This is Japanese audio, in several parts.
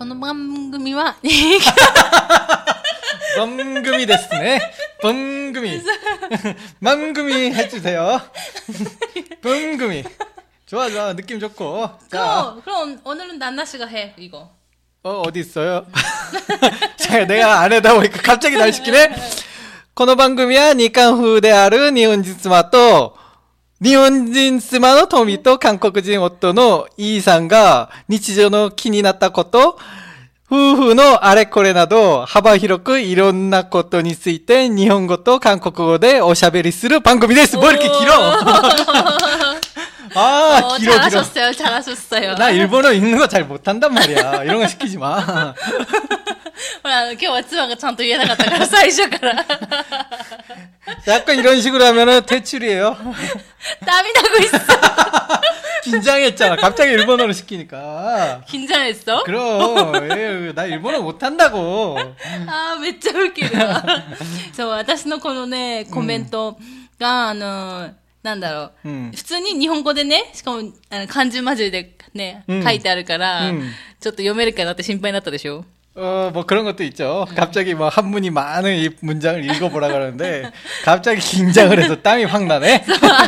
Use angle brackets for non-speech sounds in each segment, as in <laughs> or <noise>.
この番組は、 뻥금이 됐네. 뻥금이. 맘금이 해주세요. 뻥금이. <laughs> <laughs> <laughs> 좋아, 좋아. 느낌 좋고. 자, 그럼, 그럼 오늘은 난나씨가 해, 이거. 어, 어디 있어요? 자, 내가 안 해다 보니까 갑자기 날 시키네? この番組は日韓風である日本人妻と、 日本人妻のトミと韓国人夫のイーさんが日常の気になったこと、夫婦のあれこれなど幅広くいろんなことについて日本語と韓国語でおしゃべりする番組です。뭐 이렇게 길어? 아, <laughs> 어, 길어, 길어. 잘하셨어요, 잘하셨어요. 나 일본어 읽는 거 잘 못한단 말이야. 이런 거 시키지 마. ほら、あの今日は妻がちゃんと言えなかったから、最初から。 약간 이런 식으로 하면은 퇴출이에요. 涙나고 있어. 긴장했잖아. 갑자기 일본어로 시키니까. 긴장했어? 그럼, 에휴, 나 일본어 못한다고. あーめっちゃウケるわ。<laughs> そう、私のこのね、コメントが、あの、なんだろう、うん普通に日本語でね、しかもあの漢字交じりでね、うん書いてあるから、うんちょっと読めるかなって心配になったでしょ 어, 뭐 그런 것도 있죠. 갑자기 뭐 한문이 많은 이 문장을 읽어보라 그러는데, 갑자기 긴장을 해서 땀이 확 나네?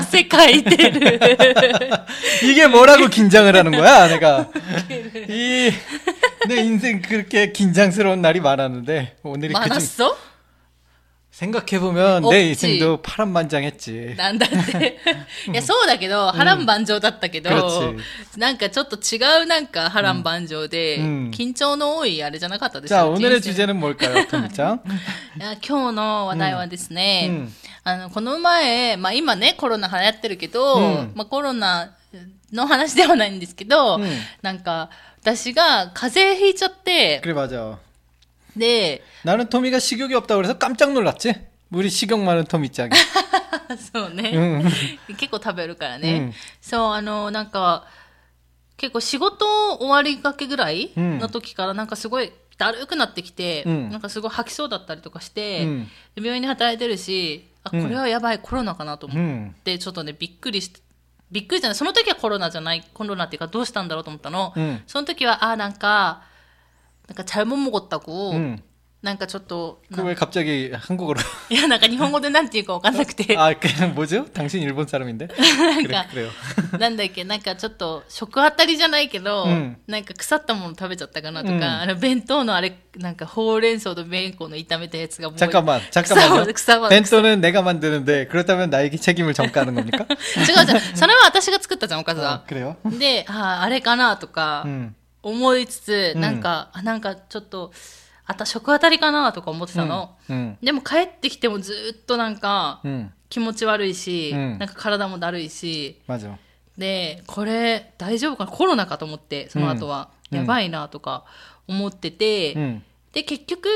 세카이테르. <laughs> 이게 뭐라고 긴장을 하는 거야, 내가. 이, 내 인생 그렇게 긴장스러운 날이 많았는데, 오늘이 많았어? 그 중... 생각해보면 내 없지. 인생도 파란만장했지. なんだ<laughs> って。いや、そうだけど、波乱万丈だったけど、 그렇지 なんかちょっと違うなんか波乱万丈で、うん緊張の多いあれじゃなかったです 자, よ。 오늘의 人生 주제는 뭘까요, 토미짱? いや今日の話題はですね、うんあの、この前、まあ今ね、コロナ流行ってるけど、うんまあコロナの話ではないんですけど、うんなんか、私が風邪ひいちゃって、 그래, 맞아. で、 나는 토미가 식욕이 없다고 그래서 깜짝 놀랐지? 우리 식욕 많은 토미짱이. そうね、 응. 結構食べるからね、うんそう、あの、なんか、結構仕事終わりがけぐらいうんの時からなんかすごいだるくなってきて、うんなんかすごい吐きそうだったりとかして、うんで病院で働いてるし、あ、これはやばい、コロナかなと思って。 응. でちょっとねびっくりしてびっくりじゃないその時はコロナじゃないコロナっていうかどうしたんだろうと思ったの、うんその時はあなんか なんか잘못먹었다고、 응. なんかちょっと 그 왜 갑자기 한국어로? いやなんか日本語でなんていうかわかんなくて 아, 그냥 뭐죠? 당신 일본 사람인데? 그래, 그러니까. 그래요. なんだっけなんかちょっと食当たりじゃないけど、うんなんか腐ったもの食べちゃったかなとか、うんあの弁当のあれなんかほうれん草とベーコンの炒めたやつがもう 잠깐만, 草 잠깐만요. 草は 벤토는 내가 만드는데 그렇다면 나에게 책임을 전가하는 겁니까? 違う違うそれは私が作ったじゃんおかず 아, は 그래요? でああれかなとか、 응. 思いつつ、なんか、あ、なんかちょっと、あた食あたりかなとか思ってたの、でも帰ってきてもずっとなんか、気持ち悪いし、なんか体もだるいし。でこれ大丈夫かな？コロナかと思ってその後は、やばいなとか思ってて、で結局、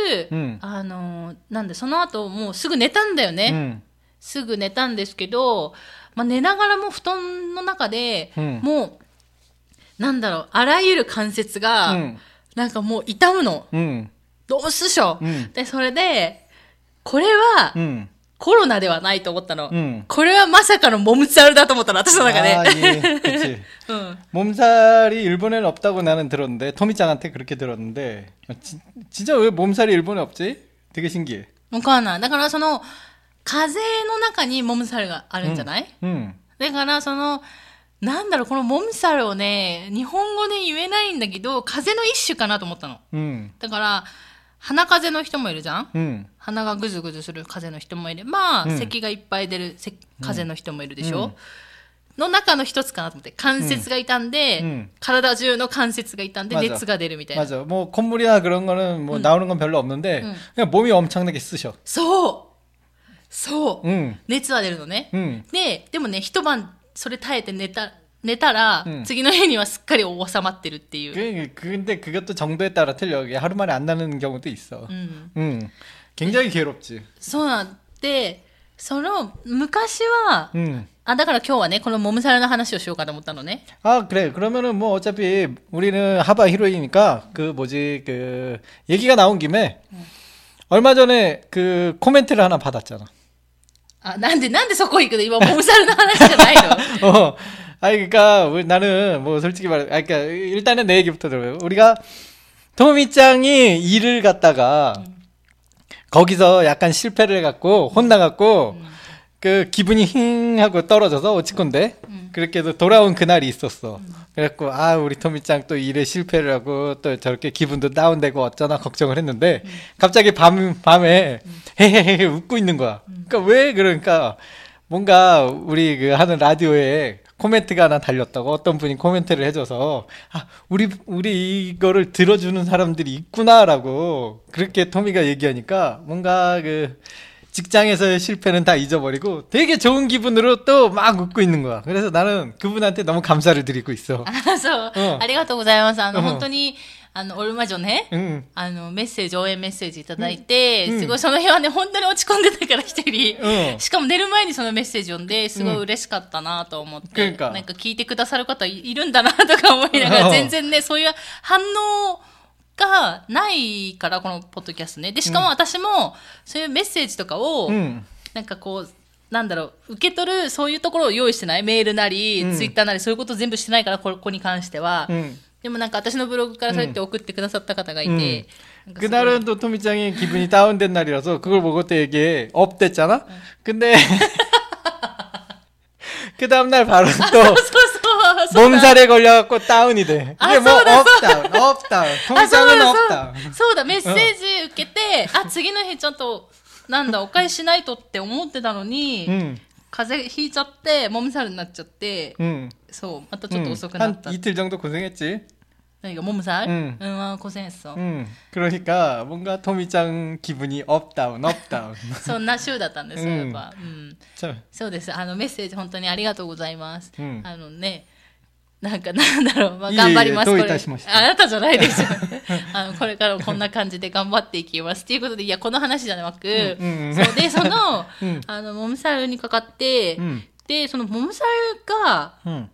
あのなんでその後もうすぐ寝たんだよね、すぐ寝たんですけど、まあ、寝ながらも布団の中で、もうなんだろう、あらゆる関節が、 응. なんかもう痛むの。 응. どうすしょ、うんで、それで、これは 응. コロナではないと思ったの。うんこれはまさかのモムツァルだと思ったの、私の中で。 아, 예. 그치. <laughs> うん。 몸살이 일본에는 없다고 나는 들었는데 토미짱한테 그렇게 들었는데 어, 지- 진짜 왜 몸살이 일본에 없지? 되게 신기해. わかんない。だからその、風邪の中にモムサルがあるんじゃない、 응. だからその、 なんだろう、このモムサルをね、日本語で言えないんだけど、風邪の一種かなと思ったの。 응. だから、鼻風邪の人もいるじゃん 응. 鼻がぐずぐずする風邪の人もいれば、うん咳がいっぱい出るせ風邪の人もいるでしょ、の中の一つかなと思って関節が傷んで、うん体中の関節が傷んで 맞아 熱が出るみたいな 맞아. 뭐 콧물이나 그런 거는 뭐 나오는 건 별로 없는데 응. 그냥 몸이 엄청나게 쑤셔. そうそう、 응. 熱は出るのね、 응. ででもね一晩 それ耐えて寝た寝たら、うん次の日にはすっかり収まってるっていう、 그, 근데 그것도 정도에 따라 틀려. 이게 하루 만에 안 나는 경우도 있어. うん、 응. 굉장히 괴롭지. そうなんでその昔は、 응. あだから今日はねこのモムサルの話をしようかと思ったのね 아, 그래. 그러면은 뭐 어차피 우리는 하바 히로이니까 그 뭐지, 그 얘기가 나온 김에 얼마 전에 그 코멘트를 하나 받았잖아. あなんでなんでそこ行くの今モムサルの話じゃないの 어. 아니, 그니까, 우리- 나는, 뭐, 솔직히 말해, 아, 그니까, 일단은 내 얘기부터 들어요. 우리가, 토미짱이 일을 갖다가 거기서 약간 실패를 해갖고 혼나갖고 그 기분이 힝 하고 떨어져서 어찌건데 그렇게 해서 돌아온 그날이 있었어. 그래갖고 아 우리 토미짱 또 일에 실패를 하고 또 저렇게 기분도 다운되고 어쩌나 걱정을 했는데 갑자기 밤 밤에 헤헤헤 웃고 있는 거야. 그러니까 왜 그러니까 뭔가 우리 그 하는 라디오에 코멘트가 하나 달렸다고 어떤 분이 코멘트를 해줘서 아 우리 우리 이거를 들어주는 사람들이 있구나라고 그렇게 토미가 얘기하니까 뭔가 그 직장에서의 실패는 다 잊어버리고 되게 좋은 기분으로 또 막 웃고 있는 거야. 그래서 나는 그분한테 너무 감사를 드리고 있어. <laughs> あそう、うんありがとうございます。あの、うん本当に、 あの、オルマジョね、うん、あの、メッセージ、応援メッセージいただいて、うん、すごいその辺はね、本当に落ち込んでたから一人、うん、しかも寝る前にそのメッセージ読んで、すごい嬉しかったなと思って、なんか。聞いてくださる方いるんだなとか思いながら、全然ね、そういう反応がないから、このポッドキャストね。で、しかも私も、そういうメッセージとかを、なんかこう、なんだろう、受け取る、そういうところを用意してないメールなり、ツイッターなり、そういうこと全部してないから、ここに関しては。うでもなんか私のブログからそうやって送ってくださった方がいて、うんなんかすごい 그날은 또 토미짱이 기분이 다운된 날이라서 그걸 보고 되게 업됐잖아? 근데 <laughs> 그 다음날 바로 そう 또 そうそ<laughs> うそう。 몸살에 걸려갖고 다운이 돼. 아, 이게 뭐 쏘다, 업다운, 업다운. あ、そう 토미짱은 だ、 업다운. そうそうだ、メッセージ受けて、あ、次の日ちょっと、なんだ、お返ししないとって思ってたのに、 응, 風邪ひいちゃって、もみさるになっちゃって、 응. そう、またちょっと 응. 遅くな 한 った。 이틀 정도 고생했지. 何が、もむさるうんうん、あ고생했어 응. 그러니까 뭔가 토미짱 기분이 업다운, <laughs> 업다운. そんな週だったんですよ、うんやっぱ。うん。 참. そうです。あの、メッセージ本当にありがとうございます。うんあのね、なんか、なんだろう、まあ、いえいえ頑張ります。どういこれたしましてあなたじゃないですよ。<laughs> あの、これからもこんな感じで頑張っていきます。っていうことで、いや、この話じゃなく、うんうんうんそうで、そ<laughs> の、うんあの、モムサルにかかって、うんで、そのモムサルが、 응.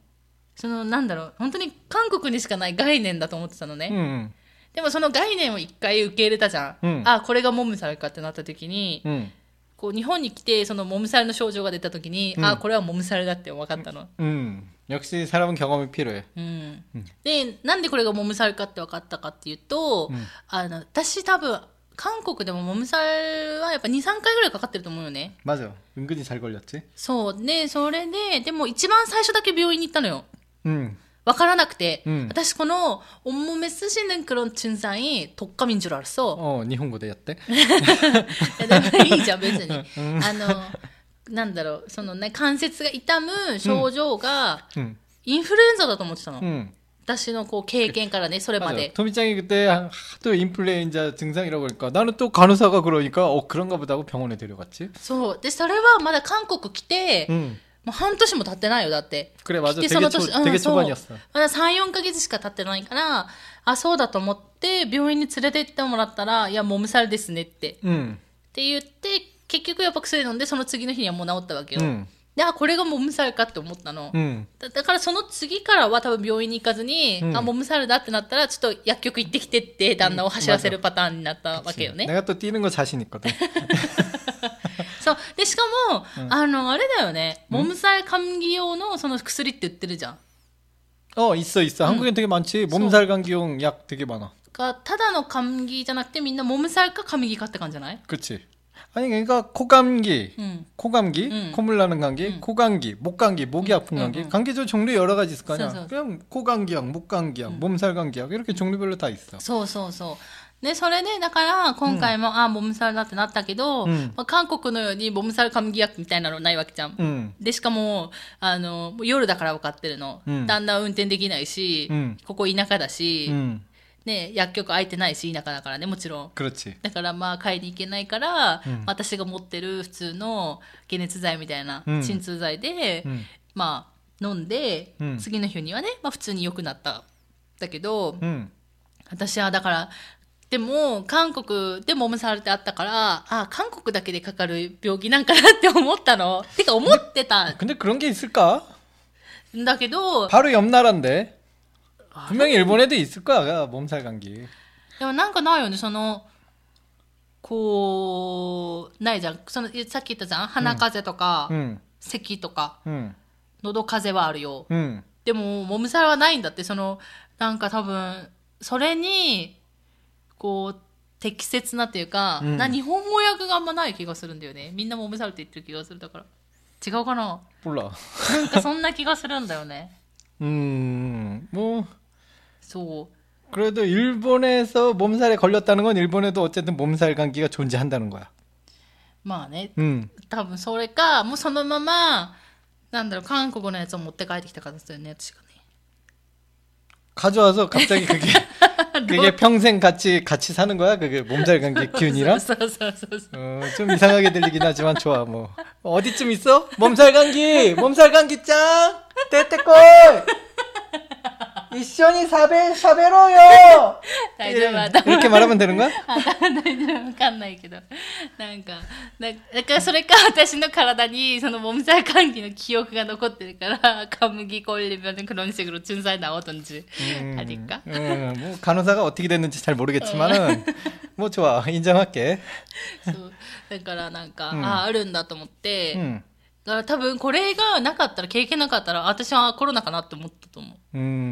その、なんだろう、本当に韓国にしかない概念だと思ってたのね。 응. でもその概念を一回受け入れたじゃん。うんあ、これがモムサルかってなった時に、 응. こう日本に来てそのモムサルの症状が出た時に、うんあこれはモムサルだって分かったの、 응. 역시 사람은 경험이 필요해. うんでなんでこれがモムサルかって分かったかっていうと、うんあの私多分韓国でもモムサルはやっぱ23回ぐらいかかってると思うよね 맞아. 은근히 잘 걸렸지. そうでそれででも一番最初だけ病院に行ったのよ 응. 分からなくて、うん私この온몸에쓰시는그런증상이독감인줄알았어 어, 니혼고 대였대. <laughs> いやでもいいじゃん、別に。あの、なんだろう、そのね、関節が痛む症状が、 응. インフルエンザだと思ってたの。 응. 私のこう経験からね、それま 맞아. で。 토미짱이 그때 하도 인플루엔자 증상이라고 그러니까 나는 또 간호사가 그러니까 어 그런가 보다 하고 병원에 데려갔지. そう。で、それはまだ韓国来て、 응. もう半年も経ってないよ、だって。 그래 맞아. 来て 되게 その 초, 年、うん 되게 そう 초반이었어. まだ3、4ヶ月しか経ってないから、あ、そうだと思って、病院に連れて行ってもらったら、いや、もむさるですねって。 응. って言って、結局やっぱ薬飲んで、その次の日にはもう治ったわけよ。 응. で、あ、これがもむさるかって思ったの。 응. だだからその次からは多分病院に行かずに、うんあ、モムサルだってなったら、ちょっと薬局行ってきてって旦那を走らせるパターンになったわけよね。 내가 또 뛰는 거 자신 있거든. そう。で、しかも、あの、あれだよね。モムサル감기用のその薬って売ってるじゃん。 어 있어 있어. 한국엔 되게 많지. 몸살 감기용 약 되게 많아. がただの감기じゃなくてみんなモムサルか감기かって感じじゃない 그렇지. 아니 그러니까 코 감기, うん。 코 감기, 음. 콧물 나는 감기, 코 감기, 목 감기, 목이 아픈 음, 감기. 음. 감기도 종류 여러 가지 있을 거 아니야. 써, 써. 그냥 코 감기약, 목 감기약, 몸살 감기약 이렇게 종류별로 다 있어. そうそうそう。 で、それで、だから、今回も、うん、ああ、ボムサルだってなったけど、うん、まあ、韓国のようにボムサル神疑薬みたいなのないわけじゃん。うん、で、しかも、あの、夜だから分かってるの。だんだん運転できないし、ここ田舎だし、ね、薬局空いてないし、田舎だからね、もちろん。だからまあ、買いに行けないから、私が持ってる普通の解熱剤みたいな、鎮痛剤で、まあ、飲んで、次の日にはね、まあ、普通に良くなった。だけど、私はだからでも、韓国でモムサルってあったから、あ、韓国だけでかかる病気なんかなって思ったの。<laughs> てか思ってた 근데 그런 게 있을까? んだけど、 바로 옆 나라인데. 분명히 일본에도 있을 거야, 몸살 감기. でもなんかないよね、その、こう、ないじゃん。その、さっき言ったじゃん鼻風邪とか、 응. 咳とか、 응. 喉風邪はあるよ。 응. でも、もむさらはないんだって、その、なんか多分、それに、 こう、適切なっていうか、うんな日本語訳があんまない気がするんだよね。みんなもめされて言ってる気がするだから。違うかな 몰라. なんかそんな気がするんだよね。 <laughs> 음, 뭐, そう。 그래도 일본에서 몸살에 걸렸다는 건 일본에도 어쨌든 몸살 감기가 존재한다는 거야. まあね、 음. 多分それか、もうそのまま、なんだろう、韓国のやつを持って帰ってきた形だよね、私がね。 <laughs> 가져와서 갑자기 그게, <laughs> 그게 평생 같이 같이 사는 거야? 그게 몸살 관계 <laughs> 기운이랑? 어, 좀 이상하게 들리긴 하지만 좋아 뭐 어디쯤 있어? 몸살 감기, 몸살 감기 짱, 떼떼꼴. 이션이 사베, 사베로요! <laughs> 大丈夫、 예, 頭 이렇게 말하면 되는 거야? あ大丈夫<laughs> わかんないけどなんかだだからそれか私の体にその몸살 감기の記憶が残ってるから감기걸리면그런식으로준사에나오던지 음, 아닐까? 음, 뭐 간호사가 어떻게 됐는지 잘 모르겠지만은 뭐 좋아 인정할게. そうだからなんか、うんあああるんだと思って、 음, だから多分これがなかったら経験なかったら私はコロナかなって思ったと思う 음,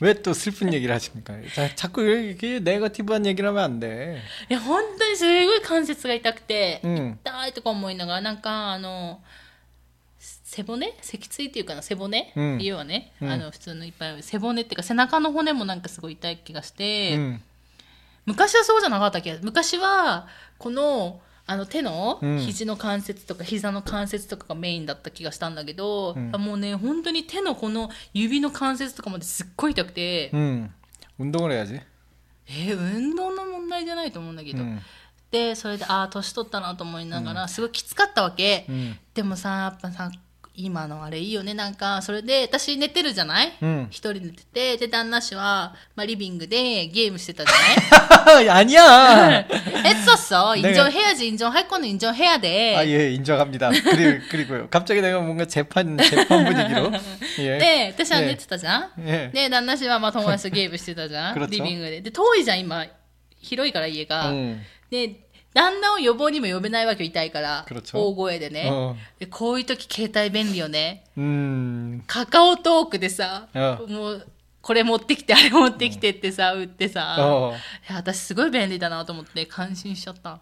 왜 또 슬픈 얘기를 하십니까? 자, 자꾸 이렇게 네거티브한 얘기를 하면 안 돼. いや本当にすごい関節が痛くて、 음, 痛いとか思いながらなんかあの背骨脊椎っていうかな背骨、うん要はね、うんあの普通のいっぱいある背骨っていうか背中の骨もなんかすごい痛い気がして、 음, 昔はそうじゃなかったっけ昔はこの あの手の肘の関節とか膝の関節とかがメインだった気がしたんだけど、うん、もうね本当に手のこの指の関節とかまですっごい痛くて、うん、運動やじ。えー、運動の問題じゃないと思うんだけど、うん、でそれでああ年取ったなと思いながら、すごいきつかったわけ、でもさやっぱさ今のあれいいよねなんかそれで私寝てるじゃない 음. 一人寝ててで旦那氏は、まあ、リビングでゲームしてたじゃない 아니야. 했었어. 내가- 인정해야지. 인정할 거는 인정해야 돼. 아, 예, 인정합니다. 그리고, 그리고요. 갑자기 내가 뭔가 재판, 재판 분위기로. <laughs> 예. で、私はええ寝てたじゃん、 예. で、旦那氏はま<laughs> あ友達とゲームしてたじゃん그렇죠 リビングで。で、遠いじゃん、今。広いから家が。 음, で、 旦那を予防にも呼べないわけ痛いから、大声でね、で。こういう時携帯便利よね。カカオトークでさ、もう、これ持ってきて、あれ持ってきてってさ、売ってさ、私すごい便利だなと思って感心しちゃった。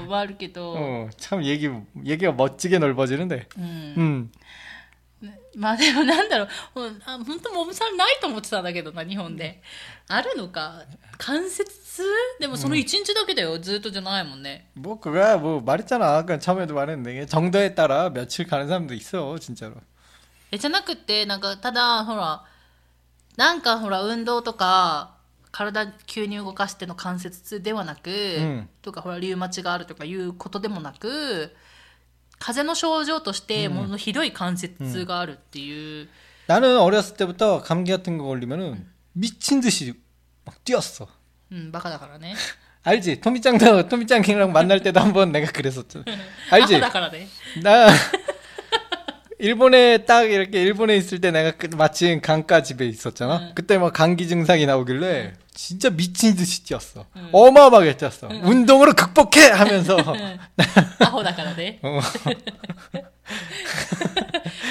そう、はあるけど、 어, 참 얘기 얘기가 멋지게 넓어지는데. うん、 음. まあでもなんだろう、ほんあ本当モブさんないと思ってたんだけどな、日本で。あるのか関節痛でもその一日だけだよ、ずっとじゃないもんね。 뭐 그거야 뭐 말했잖아. 아까 처음에도 말했는데 이게 정도에 따라 며칠 가는 사람도 있어 진짜로. え、じゃなくて、なんか、ただ、ほら、なんかほら、運動とか、 体急に動かしての関節痛ではなく、んとか、ほら、リウマチがあるとかいうことでもなく、風邪の症状として、ものひどい関節痛があるっていう、 나는 어렸을 때부터 감기 같은 거 걸리면은 미친 듯이 막 뛰었어. うん、バカだからね。 <laughs> 알지? 토미짱도 토미짱이랑 만날 때도 한번 내가 그랬었죠. バ 알지? カだからね。 나 일본에 딱 이렇게 일본에 있을 때 내가 그, 마침 강가 집에 있었잖아. 응. 그때 막 감기 증상이 나오길래 진짜 미친 듯이 뛰었어. 응. 어마어마하게 뛰었어. 응. 운동으로 극복해 하면서. 아호 나가라 네. ら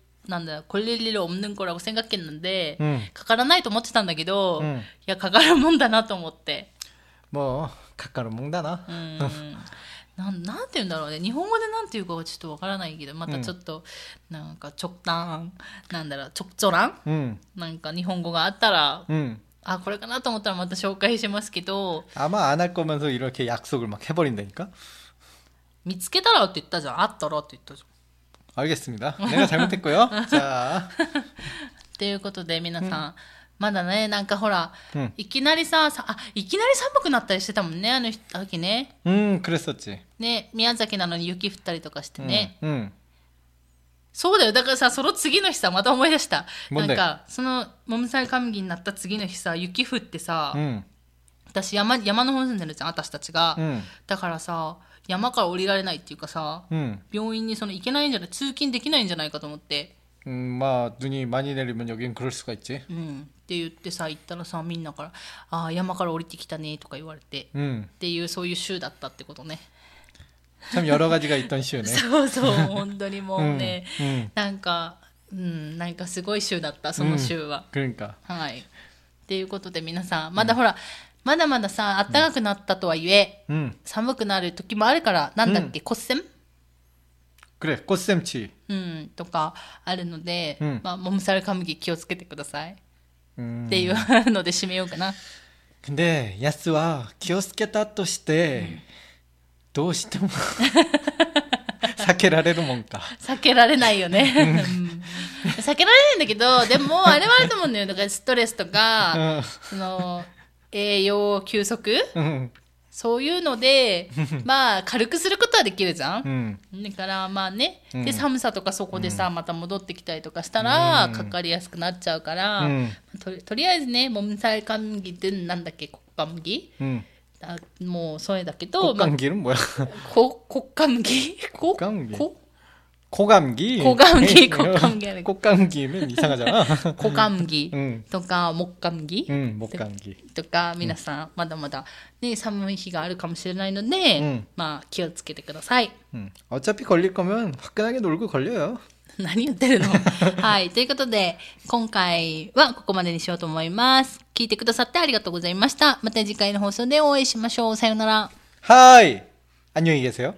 なんだ걸릴일없는거라고생각했는데 うん。かからないと思ってたんだけど、いうんやかかるもんだなと思ってもう、かかるもんだなう。んなんなんて言うんだろうね日本語でなんて言うかはちょっとわからないけどまたちょっと、なんか直断なんだろう直序乱うん。なんか日本語があったらうん。あこれかなと思ったらまた紹介しますけど 아마 안 할 거면서 이렇게 약속을 막 해버린다니까? 見つけたらって言ったじゃんあったらって言ったじゃん 알겠습니다. 내가 잘못했고요. 자, <laughs> っていうことで皆さん、まだねなんかほら、うんいきなりささあいきなり寒くなったりしてたもんねあの秋ね 음, 그랬었지. ね宮崎なのに雪降ったりとかしてね、 음, そうだよだからさその次の日さまた思い出した問題なんかそのもみさい寒気になった次の日さ雪降ってさ、 음, 私山山の方に住んでるじゃん私たちが、 음, だからさ 山から降りられないっていうかさ 음. 病院にその行けないんじゃない通勤できないんじゃないかと思って、 음, 막 눈이 많이 내리면 여긴 그럴 수가 있지. うん、って言ってさ行ったらさみんなから「ああ山から降りてきたね」とか言われて、っ 음, ていうそういう週だったってことね 참 여러 가지가 있던 시우네. <laughs> そうそう本当にもうね、 음, なんかうんなんかすごい週だったその週は、 그러니까. はいっていうことで皆さんまだほら、 まだまださ暖かくなったとはいえ、 음, 寒くなる時もあるからなんだっけ、骨折 그래, 꽃샘치. うん、とかあるので、うんまあ、もみされカムギ気をつけてください、 음. っていうので締めようかな。 근데 야스와 키오스케다 또 시대 도 시대 뭐 사케라레르 뭔가 避けられないよね。うん避けられないんだけど、でも、あれはあると思うんだよ。だからストレスとか、その、 栄養休息？そういうので、まあ、軽くすることはできるじゃん？うん、だから、まあね、うん、で、寒さとかそこでさ、また戻ってきたりとかしたら、かかりやすくなっちゃうから、うん、と,とりあえずね、もみさいかんぎってなんだっけ、国家麦、むぎ、あもう、それだけど、国家麦の 뭐、 国家麦 고감기. 고감기, <laughs> 고감기 아니고. 꽃감기는 이상하잖아. <laughs> 小麦<laughs> うんとか木麦 응, 목감기. とか皆さんまだまだ、ね、寒い日があるかもしれないので、うんまあ気をつけてください。 응. 어차피 걸릴 거면 화끈하게 놀고 걸려요. 何言ってるのはい。ということで、今回はここまでにしようと思います。聞いてくださってありがとうございました。また次回の放送でお会いしましょう。さようなら。 하이! 안녕히 계세요.